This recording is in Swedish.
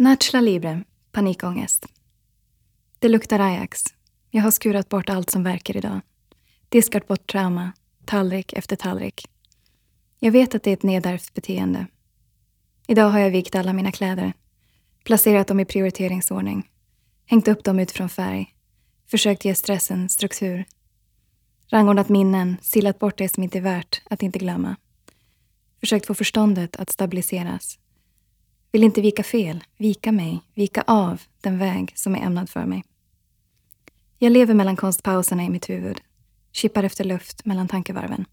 Nachla Libre, panikångest. Det luktar Ajax. Jag har skurat bort allt som verkar idag. Diskat bort trauma, tallrik efter tallrik. Jag vet att det är ett nedärvt beteende. Idag har jag vikt alla mina kläder, placerat dem i prioriteringsordning, hängt upp dem utifrån färg, försökt ge stressen struktur, rangordnat minnen, silat bort det som inte är värt att inte glömma, försökt få förståndet att stabiliseras, vill inte vika fel, vika mig, vika av den väg som är ämnad för mig. Jag lever mellan konstpauserna i mitt huvud, kippar efter luft mellan tankevarven.